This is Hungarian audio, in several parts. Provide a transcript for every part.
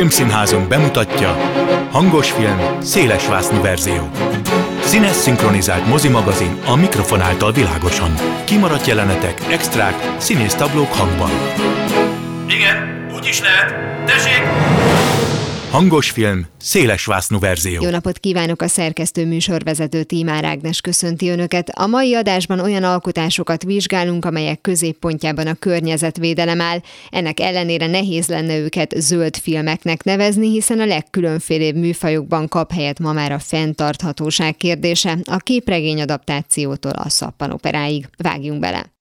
Filmszínházunk bemutatja Hangos film, szélesvásznú verzió. Színes szinkronizált mozimagazin a mikrofon által világosan. Kimaradt jelenetek, extrák, színésztablók hangban. Igen, úgy is lehet. Hangos film, széles vásznú verzió. Jó napot kívánok a szerkesztő műsorvezető Tímár Ágnes köszönti Önöket. A mai adásban olyan alkotásokat vizsgálunk, amelyek középpontjában a környezetvédelem áll. Ennek ellenére nehéz lenne őket zöld filmeknek nevezni, hiszen a legkülönfélébb műfajokban kap helyet ma már a fenntarthatóság kérdése, a képregény adaptációtól a szappanoperáig. Vágjunk bele!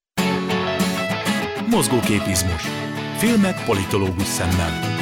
Mozgóképizmus. Filmek politológus szemmel.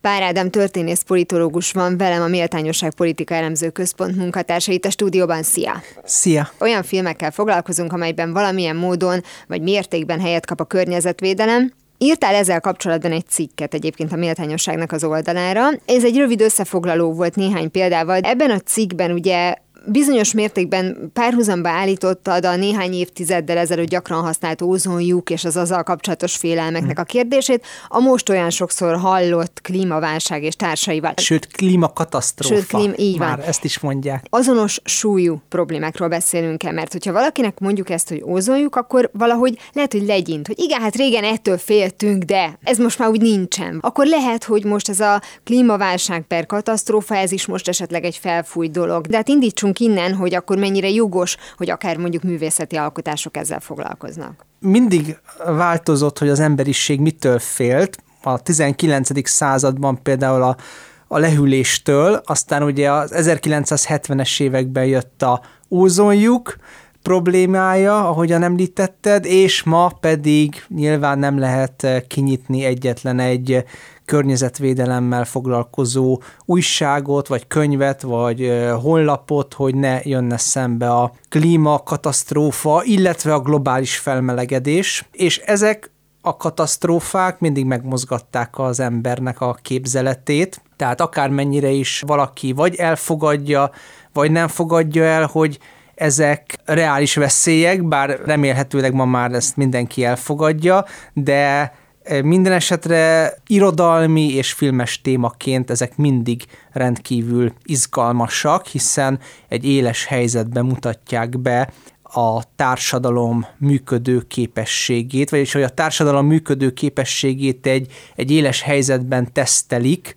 Pár Ádám történész politológus van velem a Méltányosság Politika Elemző Központ munkatársa itt a stúdióban. Szia! Szia! Olyan filmekkel foglalkozunk, amelyben valamilyen módon vagy mértékben helyet kap a környezetvédelem, Írtál ezzel kapcsolatban egy cikket egyébként a méltányosságnak az oldalára. Ez egy rövid összefoglaló volt néhány példával. Ebben a cikkben ugye bizonyos mértékben párhuzamba állítottad a néhány évtizeddel ezelőtt gyakran használt ózonjuk és az azzal kapcsolatos félelmeknek a kérdését, a most olyan sokszor hallott klímaválság és társaival. Sőt, klímakatasztrófa. Sőt, klím, így Már van. ezt is mondják. Azonos súlyú problémákról beszélünk el, mert hogyha valakinek mondjuk ezt, hogy ózonjuk, akkor valahogy lehet, hogy legyint, hogy igen, hát régen ettől féltünk, de ez most már úgy nincsen. Akkor lehet, hogy most ez a klímaválság per katasztrófa, ez is most esetleg egy felfújt dolog. De hát indítsunk innen, hogy akkor mennyire jogos, hogy akár mondjuk művészeti alkotások ezzel foglalkoznak. Mindig változott, hogy az emberiség mitől félt. A 19. században például a, a lehűléstől, aztán ugye az 1970-es években jött a ózonjuk, problémája, ahogyan említetted, és ma pedig nyilván nem lehet kinyitni egyetlen egy környezetvédelemmel foglalkozó újságot, vagy könyvet, vagy honlapot, hogy ne jönne szembe a klímakatasztrófa, illetve a globális felmelegedés, és ezek a katasztrófák mindig megmozgatták az embernek a képzeletét, tehát akármennyire is valaki vagy elfogadja, vagy nem fogadja el, hogy ezek reális veszélyek, bár remélhetőleg ma már ezt mindenki elfogadja, de minden esetre irodalmi és filmes témaként ezek mindig rendkívül izgalmasak, hiszen egy éles helyzetben mutatják be a társadalom működő képességét, vagyis hogy a társadalom működő képességét egy, egy éles helyzetben tesztelik,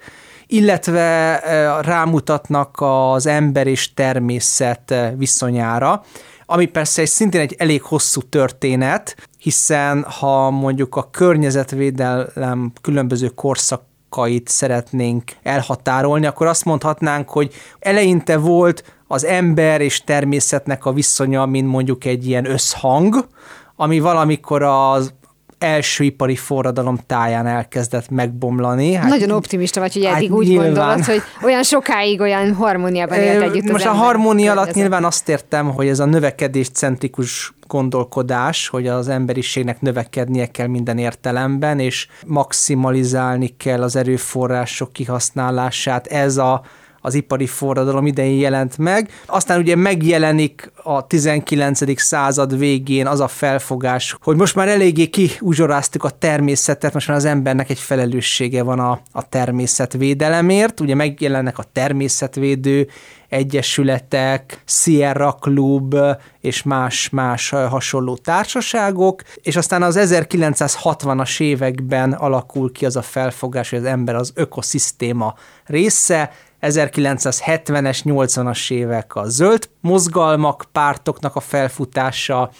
illetve rámutatnak az ember és természet viszonyára, ami persze egy szintén egy elég hosszú történet, hiszen ha mondjuk a környezetvédelem különböző korszakait szeretnénk elhatárolni, akkor azt mondhatnánk, hogy eleinte volt az ember és természetnek a viszonya, mint mondjuk egy ilyen összhang, ami valamikor az első ipari forradalom táján elkezdett megbomlani. Hát, Nagyon optimista vagy, hogy eddig hát úgy nyilván. gondolod, hogy olyan sokáig olyan harmóniában élt együtt Most a harmónia alatt nyilván azt értem, hogy ez a növekedés centrikus gondolkodás, hogy az emberiségnek növekednie kell minden értelemben, és maximalizálni kell az erőforrások kihasználását. Ez a az ipari forradalom idején jelent meg. Aztán ugye megjelenik a 19. század végén az a felfogás, hogy most már eléggé kiuzsoráztuk a természetet, most már az embernek egy felelőssége van a, a természetvédelemért. Ugye megjelennek a természetvédő egyesületek, Sierra Club és más-más hasonló társaságok, és aztán az 1960-as években alakul ki az a felfogás, hogy az ember az ökoszisztéma része, 1970-es, 80-as évek a zöld mozgalmak, pártoknak a felfutása,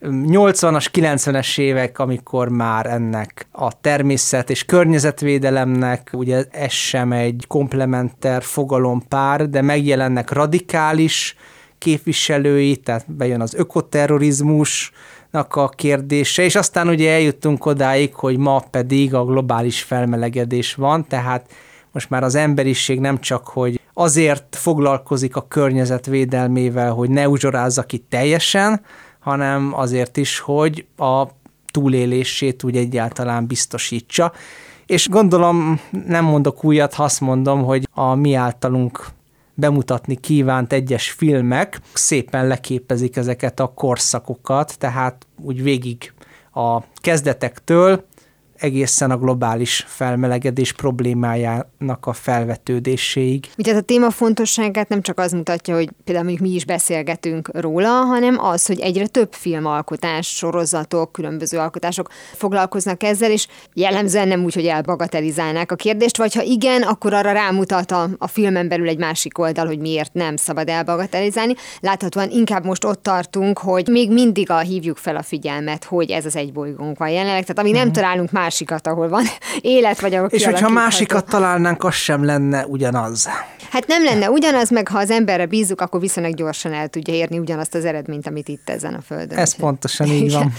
80-as, 90-es évek, amikor már ennek a természet és környezetvédelemnek, ugye ez sem egy komplementer fogalompár, de megjelennek radikális képviselői, tehát bejön az ökoterrorizmus, a kérdése, és aztán ugye eljutunk odáig, hogy ma pedig a globális felmelegedés van, tehát most már az emberiség nem csak, hogy azért foglalkozik a környezet védelmével, hogy ne uzsorázza ki teljesen, hanem azért is, hogy a túlélését úgy egyáltalán biztosítsa. És gondolom, nem mondok újat, ha azt mondom, hogy a mi általunk bemutatni kívánt egyes filmek szépen leképezik ezeket a korszakokat, tehát úgy végig a kezdetektől egészen a globális felmelegedés problémájának a felvetődéséig. Ugye a téma fontosságát nem csak az mutatja, hogy például mondjuk mi is beszélgetünk róla, hanem az, hogy egyre több filmalkotás, sorozatok, különböző alkotások foglalkoznak ezzel, és jellemzően nem úgy, hogy elbagatelizálnák a kérdést, vagy ha igen, akkor arra rámutat a, a filmen belül egy másik oldal, hogy miért nem szabad elbagatelizálni. Láthatóan inkább most ott tartunk, hogy még mindig a hívjuk fel a figyelmet, hogy ez az egy bolygónk van jelenleg, tehát amíg nem uh-huh. találunk másikat, ahol van élet, vagy ahol És hogyha másikat találnánk, az sem lenne ugyanaz. Hát nem lenne ugyanaz, meg ha az emberre bízunk, akkor viszonylag gyorsan el tudja érni ugyanazt az eredményt, amit itt ezen a földön. Ez pontosan így van.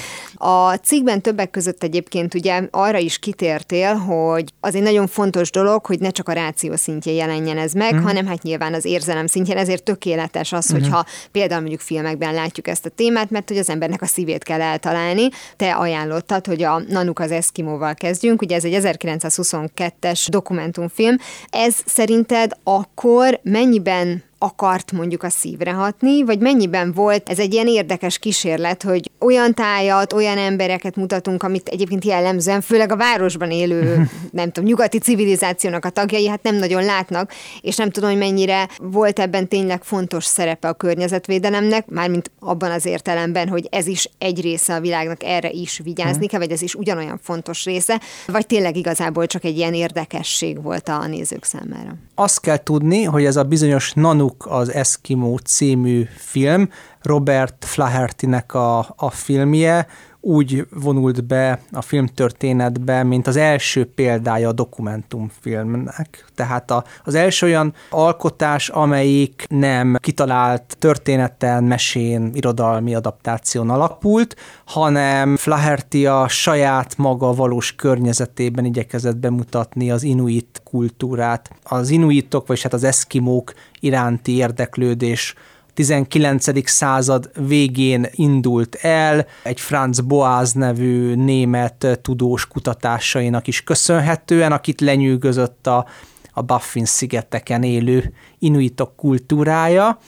A cikkben többek között egyébként ugye arra is kitértél, hogy az egy nagyon fontos dolog, hogy ne csak a ráció szintjén jelenjen ez meg, mm. hanem hát nyilván az érzelem szintjén, ezért tökéletes az, mm. hogyha például mondjuk filmekben látjuk ezt a témát, mert hogy az embernek a szívét kell eltalálni. Te ajánlottad, hogy a Nanuk az Eskimóval kezdjünk, ugye ez egy 1922-es dokumentumfilm. Ez szerinted akkor mennyiben akart mondjuk a szívre hatni, vagy mennyiben volt ez egy ilyen érdekes kísérlet, hogy olyan tájat, olyan embereket mutatunk, amit egyébként jellemzően, főleg a városban élő, nem tudom, nyugati civilizációnak a tagjai, hát nem nagyon látnak, és nem tudom, hogy mennyire volt ebben tényleg fontos szerepe a környezetvédelemnek, mármint abban az értelemben, hogy ez is egy része a világnak, erre is vigyázni kell, vagy ez is ugyanolyan fontos része, vagy tényleg igazából csak egy ilyen érdekesség volt a nézők számára. Azt kell tudni, hogy ez a bizonyos nano Nanook az Eskimo című film, Robert Flaherty-nek a, a filmje, úgy vonult be a filmtörténetbe, mint az első példája a dokumentumfilmnek. Tehát a, az első olyan alkotás, amelyik nem kitalált történeten, mesén, irodalmi adaptáción alapult, hanem Flaherty a saját maga valós környezetében igyekezett bemutatni az inuit kultúrát. Az inuitok, vagy hát az eszkimók iránti érdeklődés 19. század végén indult el, egy Franz Boaz nevű német tudós kutatásainak is köszönhetően, akit lenyűgözött a, a Baffin szigeteken élő inuitok kultúrája,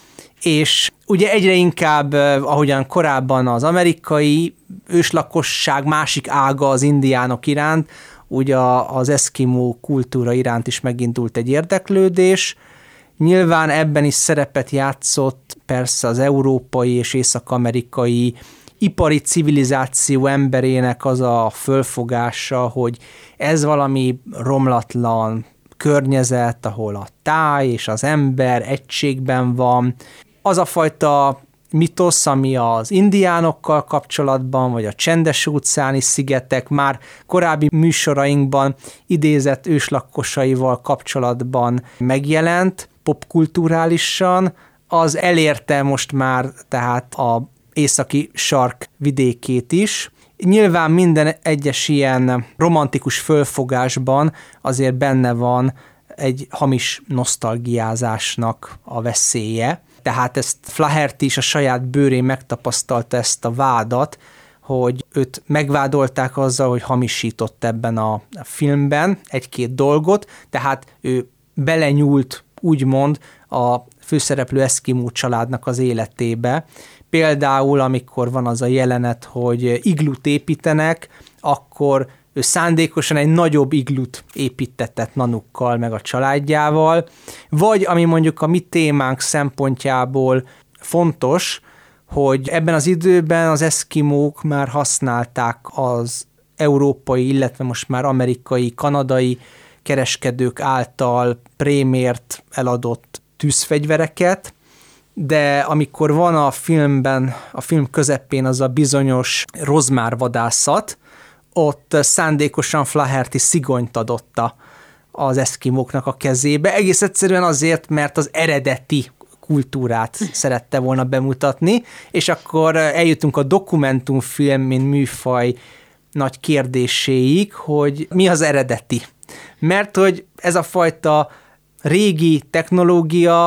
és ugye egyre inkább, ahogyan korábban az amerikai őslakosság másik ága az indiánok iránt, ugye az eszkimó kultúra iránt is megindult egy érdeklődés, Nyilván ebben is szerepet játszott persze az európai és észak-amerikai ipari civilizáció emberének az a fölfogása, hogy ez valami romlatlan környezet, ahol a táj és az ember egységben van. Az a fajta mitosz, ami az indiánokkal kapcsolatban, vagy a csendes óceáni szigetek már korábbi műsorainkban idézett őslakkosaival kapcsolatban megjelent, popkulturálisan, az elérte most már tehát a északi sark vidékét is. Nyilván minden egyes ilyen romantikus fölfogásban azért benne van egy hamis nosztalgiázásnak a veszélye. Tehát ezt Flaherty is a saját bőrén megtapasztalta ezt a vádat, hogy őt megvádolták azzal, hogy hamisított ebben a filmben egy-két dolgot, tehát ő belenyúlt úgymond a főszereplő Eszkimó családnak az életébe. Például, amikor van az a jelenet, hogy iglut építenek, akkor ő szándékosan egy nagyobb iglut építetett nanukkal, meg a családjával, vagy ami mondjuk a mi témánk szempontjából fontos, hogy ebben az időben az eszkimók már használták az európai, illetve most már amerikai, kanadai kereskedők által prémért eladott tűzfegyvereket, de amikor van a filmben, a film közepén az a bizonyos rozmárvadászat, ott szándékosan Flaherty szigonyt adotta az eszkimóknak a kezébe, egész egyszerűen azért, mert az eredeti kultúrát szerette volna bemutatni, és akkor eljutunk a dokumentumfilm, mint műfaj nagy kérdéséig, hogy mi az eredeti mert hogy ez a fajta régi technológia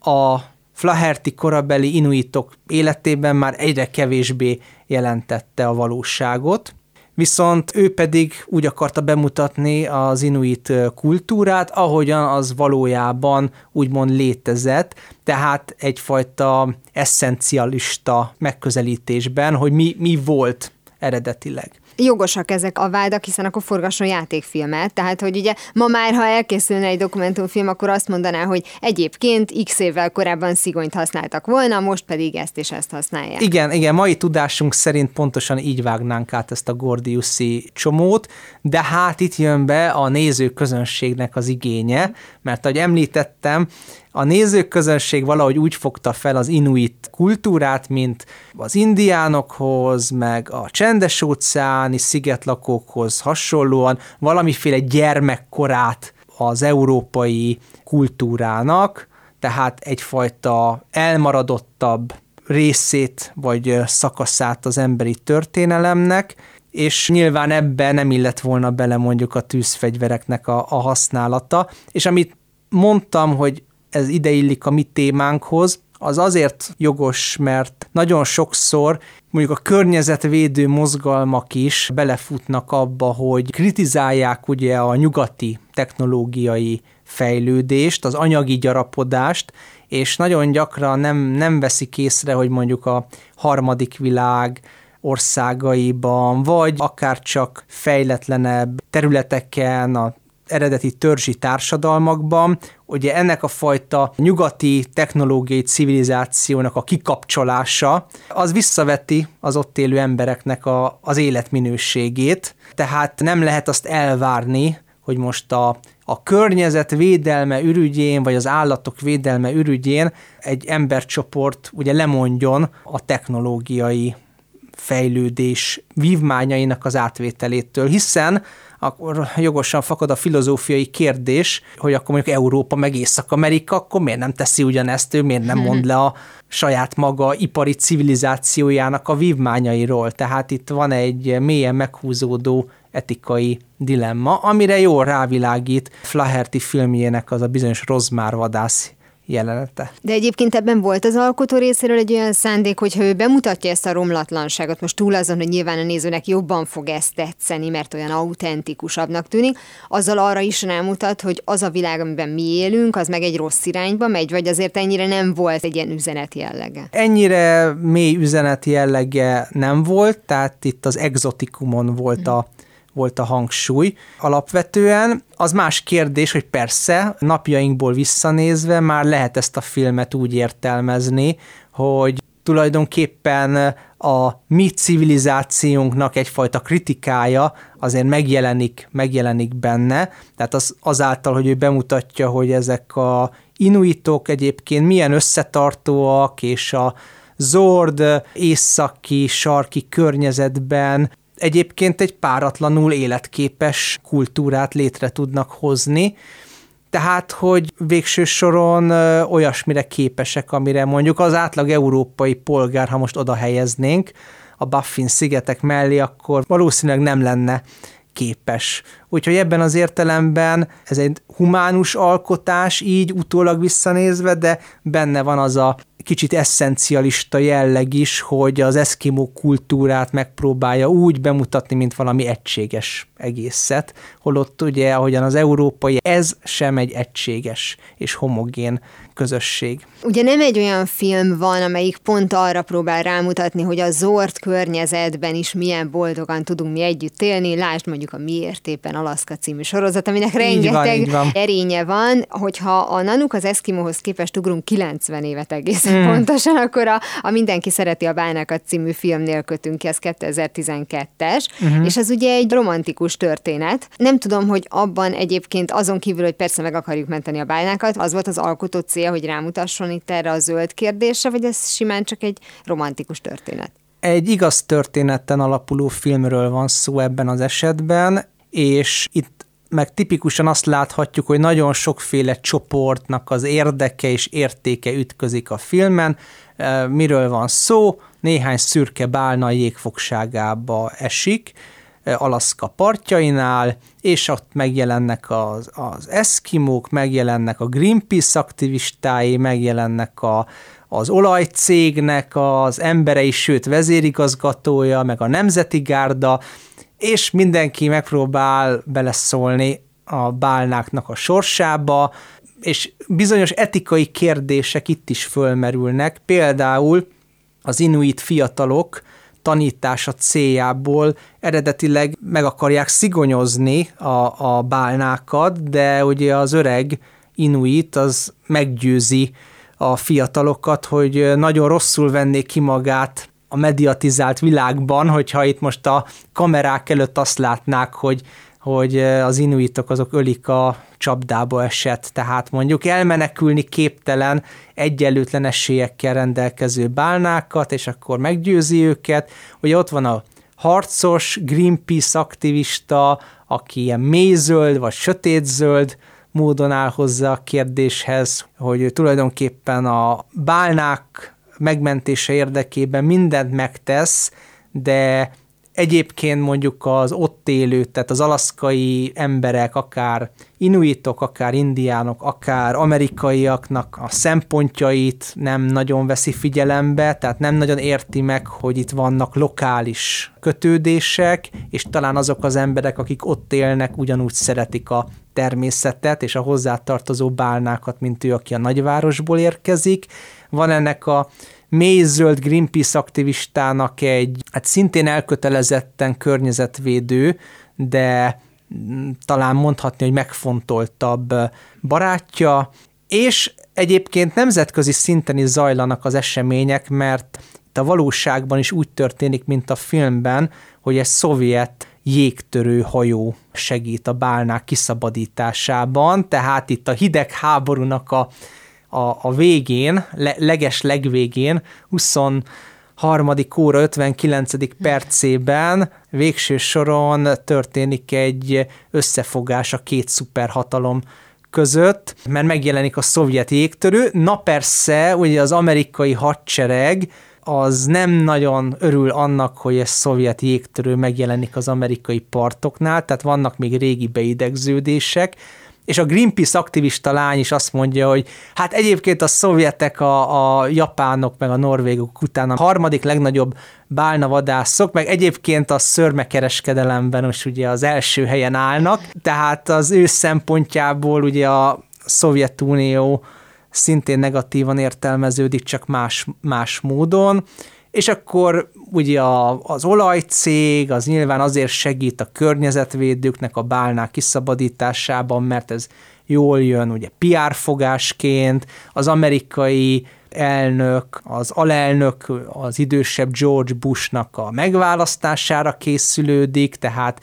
a Flaherty korabeli inuitok életében már egyre kevésbé jelentette a valóságot, viszont ő pedig úgy akarta bemutatni az inuit kultúrát, ahogyan az valójában úgymond létezett, tehát egyfajta eszencialista megközelítésben, hogy mi, mi volt eredetileg jogosak ezek a vádak, hiszen akkor forgasson játékfilmet. Tehát, hogy ugye ma már, ha elkészülne egy dokumentumfilm, akkor azt mondaná, hogy egyébként x évvel korábban szigonyt használtak volna, most pedig ezt és ezt használják. Igen, igen, mai tudásunk szerint pontosan így vágnánk át ezt a Gordiuszi csomót, de hát itt jön be a nézőközönségnek az igénye, mert ahogy említettem, a nézőközönség valahogy úgy fogta fel az inuit kultúrát, mint az indiánokhoz, meg a csendes óceáni szigetlakókhoz hasonlóan valamiféle gyermekkorát az európai kultúrának, tehát egyfajta elmaradottabb részét vagy szakaszát az emberi történelemnek, és nyilván ebbe nem illett volna bele mondjuk a tűzfegyvereknek a, a használata, és amit mondtam, hogy ez ideillik a mi témánkhoz, az azért jogos, mert nagyon sokszor mondjuk a környezetvédő mozgalmak is belefutnak abba, hogy kritizálják ugye a nyugati technológiai fejlődést, az anyagi gyarapodást, és nagyon gyakran nem, nem veszik észre, hogy mondjuk a harmadik világ országaiban, vagy akár csak fejletlenebb területeken, a eredeti törzsi társadalmakban, ugye ennek a fajta nyugati technológiai civilizációnak a kikapcsolása, az visszaveti az ott élő embereknek a, az életminőségét, tehát nem lehet azt elvárni, hogy most a, a környezet védelme ürügyén, vagy az állatok védelme ürügyén egy embercsoport ugye lemondjon a technológiai fejlődés vívmányainak az átvételétől, hiszen akkor jogosan fakad a filozófiai kérdés, hogy akkor mondjuk Európa meg Észak-Amerika, akkor miért nem teszi ugyanezt, ő miért nem mond le a saját maga ipari civilizációjának a vívmányairól. Tehát itt van egy mélyen meghúzódó etikai dilemma, amire jól rávilágít Flaherty filmjének az a bizonyos rozmárvadász jelenete. De egyébként ebben volt az alkotó részéről egy olyan szándék, hogyha ő bemutatja ezt a romlatlanságot, most túl azon, hogy nyilván a nézőnek jobban fog ezt tetszeni, mert olyan autentikusabbnak tűnik, azzal arra is rámutat, hogy az a világ, amiben mi élünk, az meg egy rossz irányba megy, vagy azért ennyire nem volt egy ilyen üzenet jellege? Ennyire mély üzenet jellege nem volt, tehát itt az exotikumon volt a volt a hangsúly. Alapvetően az más kérdés, hogy persze napjainkból visszanézve már lehet ezt a filmet úgy értelmezni, hogy tulajdonképpen a mi civilizációnknak egyfajta kritikája azért megjelenik, megjelenik benne, tehát az, azáltal, hogy ő bemutatja, hogy ezek a inuitok egyébként milyen összetartóak, és a zord északi, sarki környezetben egyébként egy páratlanul életképes kultúrát létre tudnak hozni, tehát, hogy végső soron olyasmire képesek, amire mondjuk az átlag európai polgár, ha most oda helyeznénk a Baffin szigetek mellé, akkor valószínűleg nem lenne képes. Úgyhogy ebben az értelemben ez egy humánus alkotás, így utólag visszanézve, de benne van az a kicsit eszencialista jelleg is, hogy az eszkimó kultúrát megpróbálja úgy bemutatni, mint valami egységes egészet, holott ugye, ahogyan az európai, ez sem egy egységes és homogén közösség. Ugye nem egy olyan film van, amelyik pont arra próbál rámutatni, hogy a zord környezetben is milyen boldogan tudunk mi együtt élni. Lásd mondjuk a Miért éppen Alaszka című sorozat, aminek rengeteg van, van. erénye van. Hogyha a Nanuk az Eskimohoz képest ugrunk 90 évet egészen mm. pontosan, akkor a, a Mindenki szereti a bánákat című filmnél kötünk ki, ez 2012-es, uh-huh. Mhm. és ez ugye egy romantikus történet. Nem tudom, hogy abban egyébként azon kívül, hogy persze meg akarjuk menteni a bánákat, az volt az alkotó cél, hogy rámutasson itt erre a zöld kérdésre, vagy ez simán csak egy romantikus történet? Egy igaz történeten alapuló filmről van szó ebben az esetben, és itt meg tipikusan azt láthatjuk, hogy nagyon sokféle csoportnak az érdeke és értéke ütközik a filmen. Miről van szó? Néhány szürke bálna jégfogságába esik, Alaszka partjainál, és ott megjelennek az, az eszkimók, megjelennek a Greenpeace aktivistái, megjelennek a, az olajcégnek az emberei, sőt vezérigazgatója, meg a Nemzeti Gárda, és mindenki megpróbál beleszólni a bálnáknak a sorsába, és bizonyos etikai kérdések itt is fölmerülnek, például az inuit fiatalok tanítása céljából eredetileg meg akarják szigonyozni a, a bálnákat, de ugye az öreg inuit az meggyőzi a fiatalokat, hogy nagyon rosszul vennék ki magát a mediatizált világban, hogyha itt most a kamerák előtt azt látnák, hogy, hogy az inuitok azok ölik a csapdába esett, tehát mondjuk elmenekülni képtelen, egyenlőtlen esélyekkel rendelkező bálnákat, és akkor meggyőzi őket. Ugye ott van a harcos Greenpeace aktivista, aki ilyen mélyzöld vagy sötétzöld módon áll hozzá a kérdéshez, hogy tulajdonképpen a bálnák megmentése érdekében mindent megtesz, de egyébként mondjuk az ott élő, tehát az alaszkai emberek, akár inuitok, akár indiánok, akár amerikaiaknak a szempontjait nem nagyon veszi figyelembe, tehát nem nagyon érti meg, hogy itt vannak lokális kötődések, és talán azok az emberek, akik ott élnek, ugyanúgy szeretik a természetet és a hozzátartozó bálnákat, mint ő, aki a nagyvárosból érkezik. Van ennek a mélyzöld Greenpeace aktivistának egy, hát szintén elkötelezetten környezetvédő, de talán mondhatni, hogy megfontoltabb barátja, és egyébként nemzetközi szinten is zajlanak az események, mert itt a valóságban is úgy történik, mint a filmben, hogy egy szovjet jégtörő hajó segít a bálnák kiszabadításában, tehát itt a hidegháborúnak a a, a végén, le, leges legvégén, 23. óra 59. percében végső soron történik egy összefogás a két szuperhatalom között, mert megjelenik a szovjet jégtörő. Na persze, ugye az amerikai hadsereg az nem nagyon örül annak, hogy ez szovjet jégtörő megjelenik az amerikai partoknál, tehát vannak még régi beidegződések, és a Greenpeace aktivista lány is azt mondja, hogy hát egyébként a szovjetek, a, a japánok, meg a norvégok után a harmadik legnagyobb bálnavadászok, meg egyébként a szörmekereskedelemben is ugye az első helyen állnak, tehát az ő szempontjából ugye a Szovjetunió szintén negatívan értelmeződik, csak más, más módon, és akkor ugye a, az olajcég az nyilván azért segít a környezetvédőknek a bálnák kiszabadításában, mert ez jól jön ugye PR fogásként, az amerikai elnök, az alelnök, az idősebb George Bushnak a megválasztására készülődik, tehát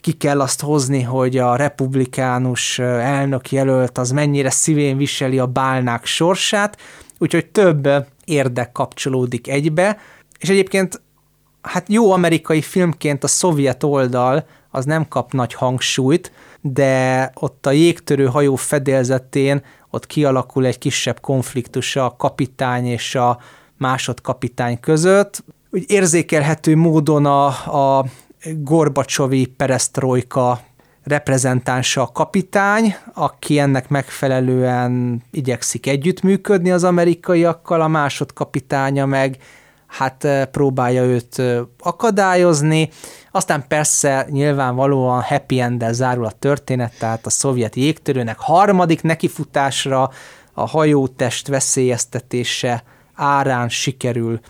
ki kell azt hozni, hogy a republikánus elnök jelölt az mennyire szívén viseli a bálnák sorsát, úgyhogy több érdek kapcsolódik egybe, és egyébként hát jó amerikai filmként a szovjet oldal az nem kap nagy hangsúlyt, de ott a jégtörő hajó fedélzetén ott kialakul egy kisebb konfliktus a kapitány és a másodkapitány között. Úgy érzékelhető módon a, a Gorbacsovi peresztrojka reprezentánsa a kapitány, aki ennek megfelelően igyekszik együttműködni az amerikaiakkal, a másodkapitánya meg hát próbálja őt akadályozni. Aztán persze nyilvánvalóan happy end zárul a történet, tehát a szovjet jégtörőnek harmadik nekifutásra a hajótest veszélyeztetése árán sikerül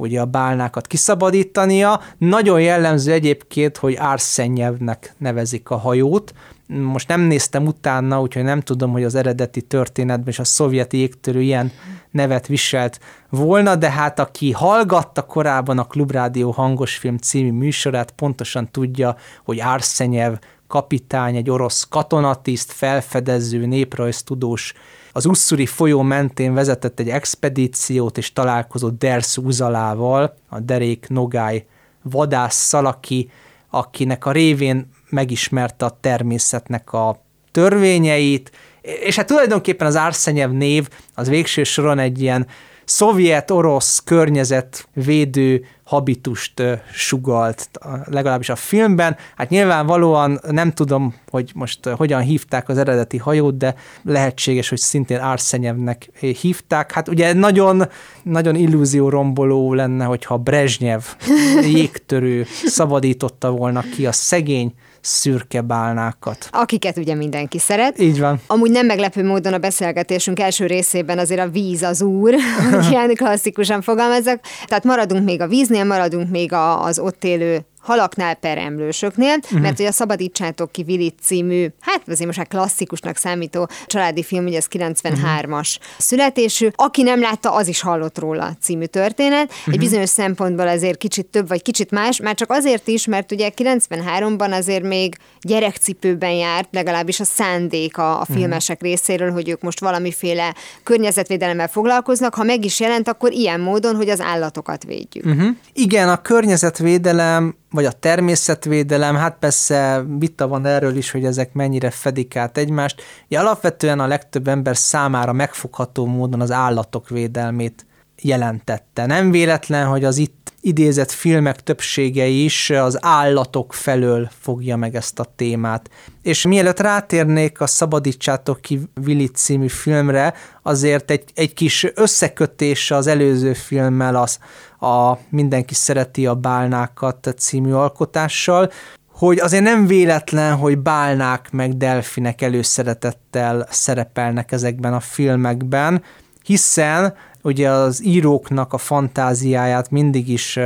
ugye a bálnákat kiszabadítania. Nagyon jellemző egyébként, hogy Arszenyevnek nevezik a hajót. Most nem néztem utána, úgyhogy nem tudom, hogy az eredeti történetben és a szovjet jégtörő ilyen nevet viselt volna, de hát aki hallgatta korábban a Klubrádió hangosfilm című műsorát, pontosan tudja, hogy Arszenyev kapitány, egy orosz katonatiszt, felfedező, néprajztudós, az Usszuri folyó mentén vezetett egy expedíciót, és találkozott Dersz Uzalával, a derék Nogály vadásszal, aki, akinek a révén megismerte a természetnek a törvényeit, és hát tulajdonképpen az Arszenyev név az végső soron egy ilyen szovjet-orosz környezetvédő habitust sugalt, legalábbis a filmben. Hát nyilvánvalóan nem tudom, hogy most hogyan hívták az eredeti hajót, de lehetséges, hogy szintén Arszenyevnek hívták. Hát ugye nagyon, nagyon illúzió romboló lenne, hogyha Brezsnyev jégtörő szabadította volna ki a szegény szürke bálnákat. Akiket ugye mindenki szeret. Így van. Amúgy nem meglepő módon a beszélgetésünk első részében azért a víz az úr, hogy ilyen klasszikusan fogalmazzak. Tehát maradunk még a víznél, maradunk még az ott élő halaknál per emlősöknél, uh-huh. mert hogy a Szabadítsátok ki Vilit című, hát azért most már klasszikusnak számító családi film, ugye ez 93-as uh-huh. születésű. Aki nem látta, az is hallott róla című történet. Uh-huh. Egy bizonyos szempontból azért kicsit több, vagy kicsit más, már csak azért is, mert ugye 93-ban azért még gyerekcipőben járt, legalábbis a szándék a, a filmesek uh-huh. részéről, hogy ők most valamiféle környezetvédelemmel foglalkoznak. Ha meg is jelent, akkor ilyen módon, hogy az állatokat védjük. Uh-huh. Igen, a környezetvédelem vagy a természetvédelem, hát persze vita van erről is, hogy ezek mennyire fedik át egymást. Ja, alapvetően a legtöbb ember számára megfogható módon az állatok védelmét jelentette. Nem véletlen, hogy az itt idézett filmek többsége is az állatok felől fogja meg ezt a témát. És mielőtt rátérnék a Szabadítsátok ki Willy című filmre, azért egy, egy kis összekötés az előző filmmel, az a Mindenki szereti a bálnákat című alkotással, hogy azért nem véletlen, hogy bálnák meg delfinek előszeretettel szerepelnek ezekben a filmekben, hiszen ugye az íróknak a fantáziáját mindig is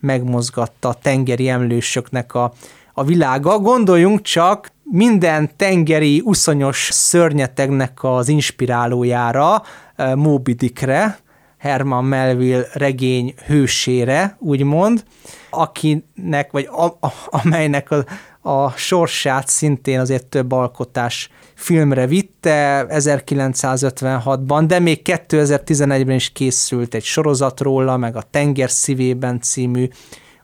megmozgatta a tengeri emlősöknek a, a világa. Gondoljunk csak minden tengeri uszonyos szörnyetegnek az inspirálójára, Moby Dickre, Herman Melville regény hősére, úgymond, akinek, vagy a, a, amelynek a, a sorsát szintén azért több alkotás filmre vitte 1956-ban, de még 2011-ben is készült egy sorozat róla, meg a Tenger szívében című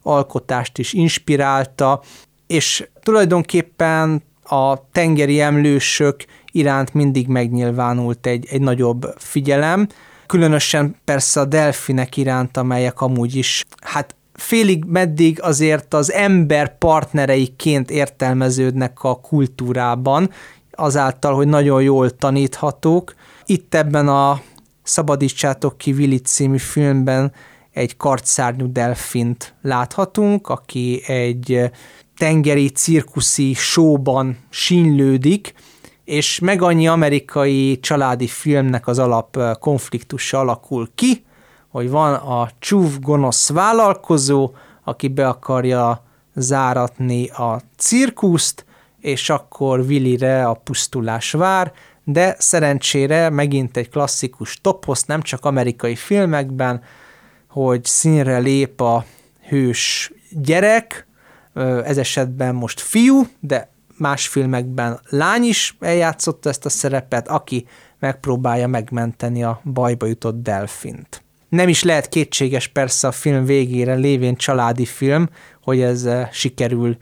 alkotást is inspirálta, és tulajdonképpen a tengeri emlősök iránt mindig megnyilvánult egy, egy nagyobb figyelem, különösen persze a delfinek iránt, amelyek amúgy is, hát félig meddig azért az ember partnereiként értelmeződnek a kultúrában, azáltal, hogy nagyon jól taníthatók. Itt ebben a Szabadítsátok ki Willy című filmben egy kartszárnyú delfint láthatunk, aki egy tengeri cirkuszi showban sínlődik, és meg annyi amerikai családi filmnek az alap konfliktusa alakul ki, hogy van a csúf gonosz vállalkozó, aki be akarja záratni a cirkuszt, és akkor Willire a pusztulás vár, de szerencsére megint egy klasszikus toposz, nem csak amerikai filmekben, hogy színre lép a hős gyerek, ez esetben most fiú, de más filmekben lány is eljátszotta ezt a szerepet, aki megpróbálja megmenteni a bajba jutott delfint. Nem is lehet kétséges persze a film végére lévén családi film, hogy ez sikerül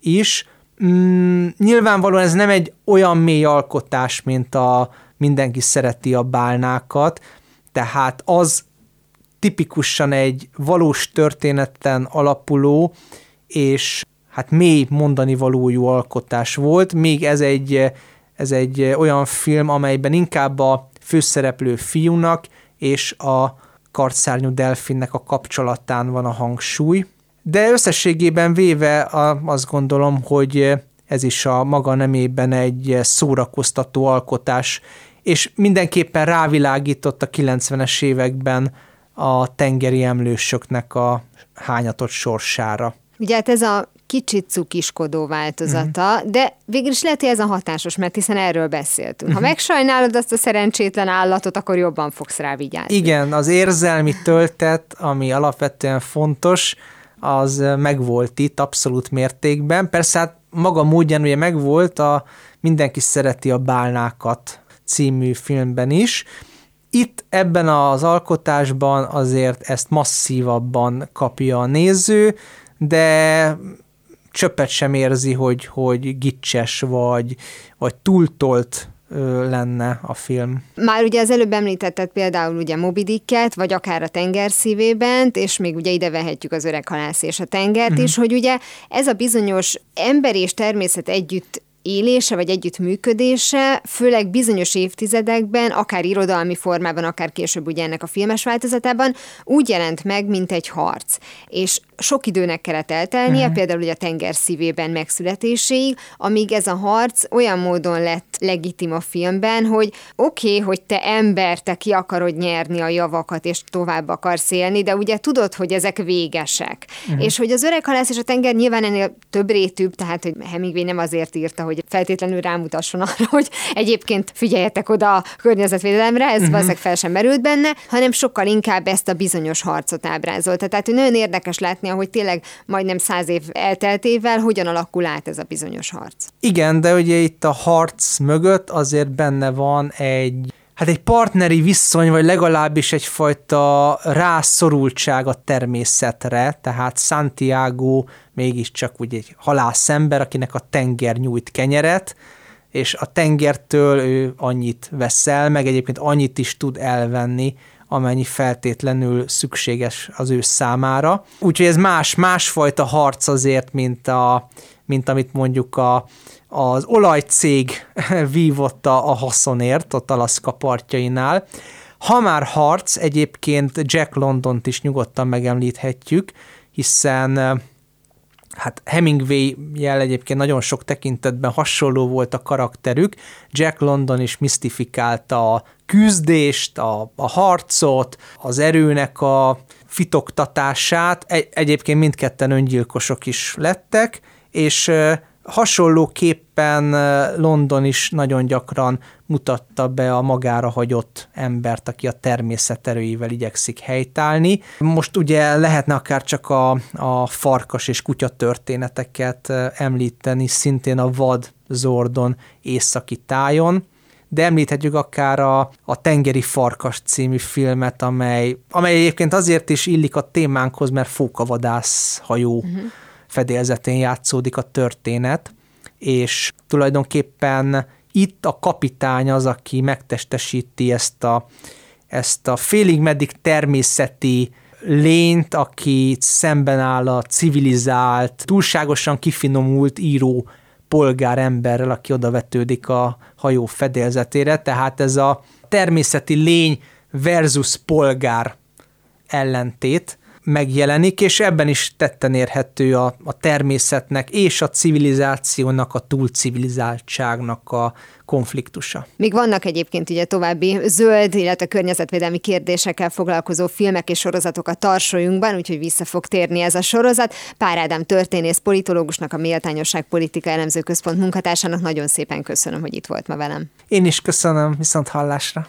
is. Mm, nyilvánvalóan ez nem egy olyan mély alkotás, mint a mindenki szereti a bálnákat, tehát az tipikusan egy valós történeten alapuló, és hát mély mondani valójú alkotás volt, még ez egy, ez egy olyan film, amelyben inkább a főszereplő fiúnak és a kartszárnyú delfinnek a kapcsolatán van a hangsúly. De összességében véve azt gondolom, hogy ez is a maga nemében egy szórakoztató alkotás, és mindenképpen rávilágított a 90-es években a tengeri emlősöknek a hányatott sorsára. Ugye hát ez a kicsit cukiskodó változata, uh-huh. de végül is lehet, hogy ez a hatásos, mert hiszen erről beszéltünk. Ha mhm. megsajnálod azt a szerencsétlen állatot, akkor jobban fogsz rá vigyázni. Igen, az érzelmi töltet, ami alapvetően fontos, az megvolt itt abszolút mértékben. Persze hát maga módján ugye megvolt a Mindenki szereti a bálnákat című filmben is. Itt ebben az alkotásban azért ezt masszívabban kapja a néző, de csöppet sem érzi, hogy, hogy gicses vagy, vagy túltolt lenne a film. Már ugye az előbb említetted például ugye Moby Dicket, vagy akár a tenger szívében, és még ugye ide vehetjük az öreg halász és a tengert uh-huh. is, hogy ugye ez a bizonyos ember és természet együtt élése vagy együttműködése, főleg bizonyos évtizedekben, akár irodalmi formában, akár később ugye ennek a filmes változatában, úgy jelent meg, mint egy harc. És sok időnek kellett eltelnie, uh-huh. például ugye a tenger szívében megszületéséig, amíg ez a harc olyan módon lett legitim a filmben, hogy oké, okay, hogy te ember, te ki akarod nyerni a javakat, és tovább akarsz élni, de ugye tudod, hogy ezek végesek. Uh-huh. És hogy az öreg halász és a tenger nyilván ennél több rétűbb, tehát hogy Hemingway nem azért írta, hogy feltétlenül rámutasson arra, hogy egyébként figyeljetek oda a környezetvédelemre, ez uh-huh. valószínűleg fel sem merült benne, hanem sokkal inkább ezt a bizonyos harcot ábrázolta. Tehát hogy nagyon érdekes látni, hogy tényleg majdnem száz év elteltével hogyan alakul át ez a bizonyos harc. Igen, de ugye itt a harc mögött azért benne van egy hát egy partneri viszony, vagy legalábbis egyfajta rászorultság a természetre, tehát Santiago mégiscsak úgy egy halászember, akinek a tenger nyújt kenyeret, és a tengertől ő annyit veszel, meg egyébként annyit is tud elvenni, amennyi feltétlenül szükséges az ő számára. Úgyhogy ez más, másfajta harc azért, mint, a, mint amit mondjuk a, az olajcég vívotta a haszonért ott Alaszka partjainál. Ha már harc, egyébként Jack Londont is nyugodtan megemlíthetjük, hiszen hát Hemingway jel egyébként nagyon sok tekintetben hasonló volt a karakterük. Jack London is misztifikálta a küzdést, a, a harcot, az erőnek a fitoktatását. Egy, egyébként mindketten öngyilkosok is lettek, és hasonlóképpen London is nagyon gyakran mutatta be a magára hagyott embert, aki a természet erőivel igyekszik helytállni. Most ugye lehetne akár csak a, a farkas és kutya történeteket említeni, szintén a vad Zordon északi tájon, de említhetjük akár a, a Tengeri Farkas című filmet, amely, amely egyébként azért is illik a témánkhoz, mert fókavadász hajó uh-huh fedélzetén játszódik a történet, és tulajdonképpen itt a kapitány az, aki megtestesíti ezt a, ezt a félig meddig természeti lényt, aki szemben áll a civilizált, túlságosan kifinomult író polgáremberrel, aki odavetődik a hajó fedélzetére, tehát ez a természeti lény versus polgár ellentét, megjelenik, és ebben is tetten érhető a, a természetnek és a civilizációnak, a túlcivilizáltságnak a konfliktusa. Még vannak egyébként ugye további zöld, illetve környezetvédelmi kérdésekkel foglalkozó filmek és sorozatok a tarsolyunkban, úgyhogy vissza fog térni ez a sorozat. Pár Ádám történész, politológusnak, a Méltányosság Politika Elemző Központ munkatársának nagyon szépen köszönöm, hogy itt volt ma velem. Én is köszönöm, viszont hallásra.